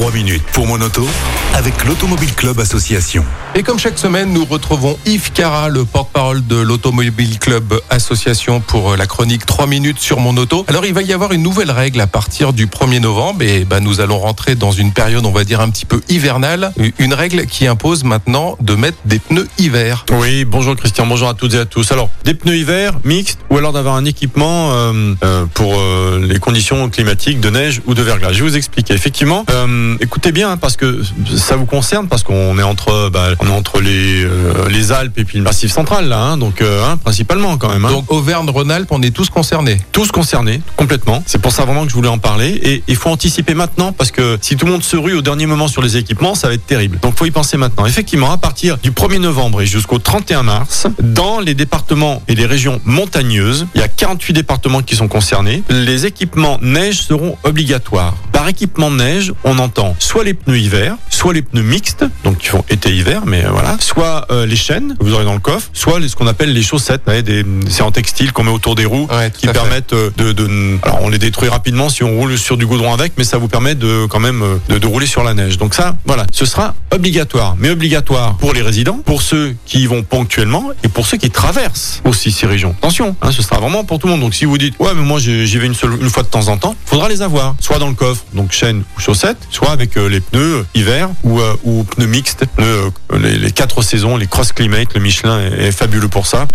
3 minutes pour mon auto avec l'Automobile Club Association. Et comme chaque semaine, nous retrouvons Yves Cara, le porte-parole de l'Automobile Club Association pour la chronique 3 minutes sur mon auto. Alors il va y avoir une nouvelle règle à partir du 1er novembre et ben, nous allons rentrer dans une période, on va dire, un petit peu hivernale. Une règle qui impose maintenant de mettre des pneus hiver. Oui, bonjour Christian, bonjour à toutes et à tous. Alors, des pneus hiver mixtes ou alors d'avoir un équipement euh, euh, pour euh, conditions climatiques de neige ou de verglas. Je vais vous expliquer. Effectivement, euh, écoutez bien hein, parce que ça vous concerne parce qu'on est entre bah, on est entre les euh, les Alpes et puis le Massif central là, hein, donc euh, hein, principalement quand même. hein. Donc Auvergne-Rhône-Alpes, on est tous concernés. tous concernés complètement. C'est pour ça vraiment que je voulais en parler et il faut anticiper maintenant parce que si tout le monde se rue au dernier moment sur les équipements, ça va être terrible. Donc faut y penser maintenant. Effectivement, à partir du 1er novembre et jusqu'au 31 mars, dans les départements et les régions montagneuses, il y a 48 départements qui sont concernés. Les équipements neige seront obligatoires. Par équipement de neige, on entend soit les pneus hiver, soit les pneus mixtes, donc qui font été-hiver, mais euh, voilà, soit euh, les chaînes que vous aurez dans le coffre, soit les- ce qu'on appelle les chaussettes, vous voyez, des, c'est en textile qu'on met autour des roues, Ouais, qui permettent euh, de, de, alors on les détruit rapidement si on roule sur du goudron avec, mais ça vous permet de quand même de, de rouler sur la neige. Donc ça, voilà, ce sera obligatoire, mais obligatoire pour les résidents, pour ceux qui y vont ponctuellement et pour ceux qui traversent aussi ces régions. Attention, hein, ce sera vraiment pour tout le monde. Donc si vous dites ouais mais moi j'y j'y vais une seule une fois de temps en temps, faudra les avoir, soit dans le coffre, donc chaîne ou chaussettes, soit avec euh, les pneus euh, hiver ou euh, ou pneus mixtes, pneus les, les quatre saisons, les Cross Climate, le Michelin est, est fabuleux pour ça.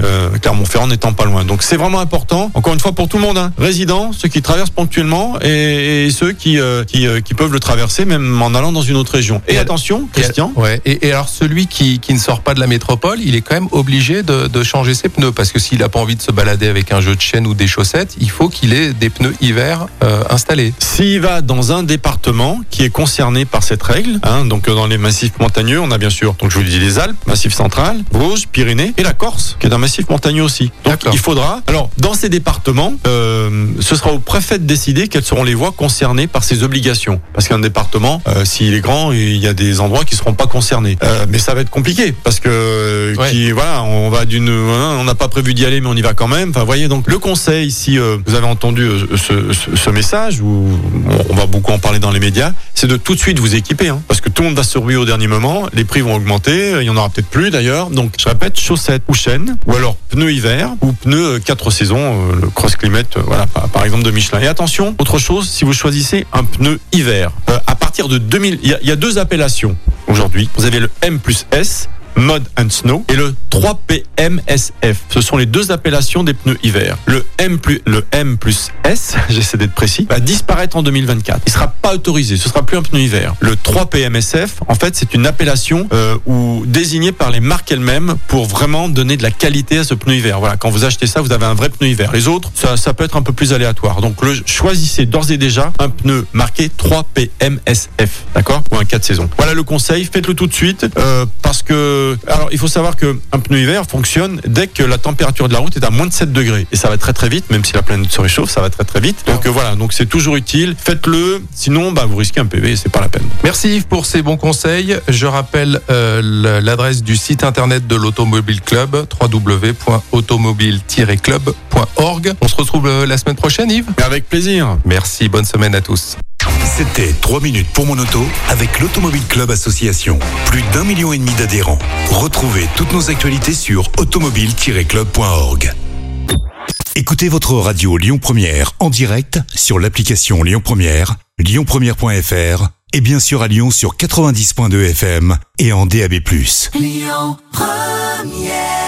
Clermont-Ferrand n'étant pas loin. Donc c'est vraiment important. Encore une fois pour tout le monde, hein. résidents, ceux qui traversent ponctuellement et, et ceux qui qui, qui peuvent le traverser même en allant dans une autre région. Et, Et- attention, Christian. Et, ouais. et, et alors celui qui, qui ne sort pas de la métropole, il est quand même obligé de, de changer ses pneus parce que s'il n'a pas envie de se balader avec un jeu de chaîne ou des chaussettes, il faut qu'il ait des pneus hiver euh, installés. S'il va dans un département qui est concerné par cette règle, hein, donc euh, dans les massifs montagneux, on a bien sûr, donc je vous le dis, les Alpes, Massif central, Vosges, Pyrénées et la Corse, qui est un massif montagneux aussi. Donc il faudra, alors dans ces départements, euh, ce sera au préfet de décider quelles seront les voies concernées par ces obligations. Parce qu'un département, euh, s'il est grand, il y a des endroits qui seront pas concernés. Euh, mais ça va être compliqué parce que Ouais. qui, voilà, on va d'une, hein, on n'a pas prévu d'y aller, mais on y va quand même. Enfin, voyez, donc le conseil, si vous avez entendu ce, ce- ce message, ou on- on va beaucoup en parler dans les médias, c'est de tout de suite vous équiper, hein, parce que tout le monde va se ruer au dernier moment, les prix vont augmenter, il y en aura peut-être plus d'ailleurs. Donc, je répète, chaussettes ou chaînes, ou alors pneus hiver, ou pneus euh, quatre saisons, euh, le cross climate, euh, voilà, par, exemple de Michelin. Et attention, autre chose, si vous choisissez un pneu hiver, euh, à partir de 2000, il y y a deux appellations aujourd'hui. Vous avez le M plus S. Mud and Snow et le 3PMSF. Ce sont les deux appellations des pneus hiver. Le M plus, le M plus S, j'essaie d'être précis, va disparaître en 2024. Il sera pas autorisé. Ce sera plus un pneu hiver. Le 3PMSF, en fait, c'est une appellation euh, ou désignée par les marques elles-mêmes pour vraiment donner de la qualité à ce pneu hiver. Voilà. Quand vous achetez ça, vous avez un vrai pneu hiver. Les autres, ça, ça peut être un peu plus aléatoire. Donc, le, choisissez d'ores et déjà un pneu marqué 3PMSF. D'accord? Ou un 4 saisons. Voilà le conseil. Faites-le tout de suite, euh, parce que, alors, il faut savoir que un pneu hiver fonctionne dès que la température de la route est à moins de 7 degrés. Et ça va très très vite, même si la planète se réchauffe, ça va très très vite. Donc, euh, voilà. Donc, c'est toujours utile. Faites-le. Sinon, bah, vous risquez un PV et c'est pas la peine. Merci Yves pour ces bons conseils. Je rappelle euh, l'adresse du site internet de l'Automobile Club, www.automobile-club.org. On se retrouve euh, la semaine prochaine Yves. Avec plaisir. Merci, bonne semaine à tous. C'était 3 minutes pour mon auto avec l'Automobile Club Association. Plus d'un million et demi d'adhérents. Retrouvez toutes nos actualités sur automobile-club.org. Écoutez votre radio Lyon Première en direct sur l'application Lyon Première, lyonpremière.fr et bien sûr à Lyon sur 90.2 FM et en DAB+. Lyon Première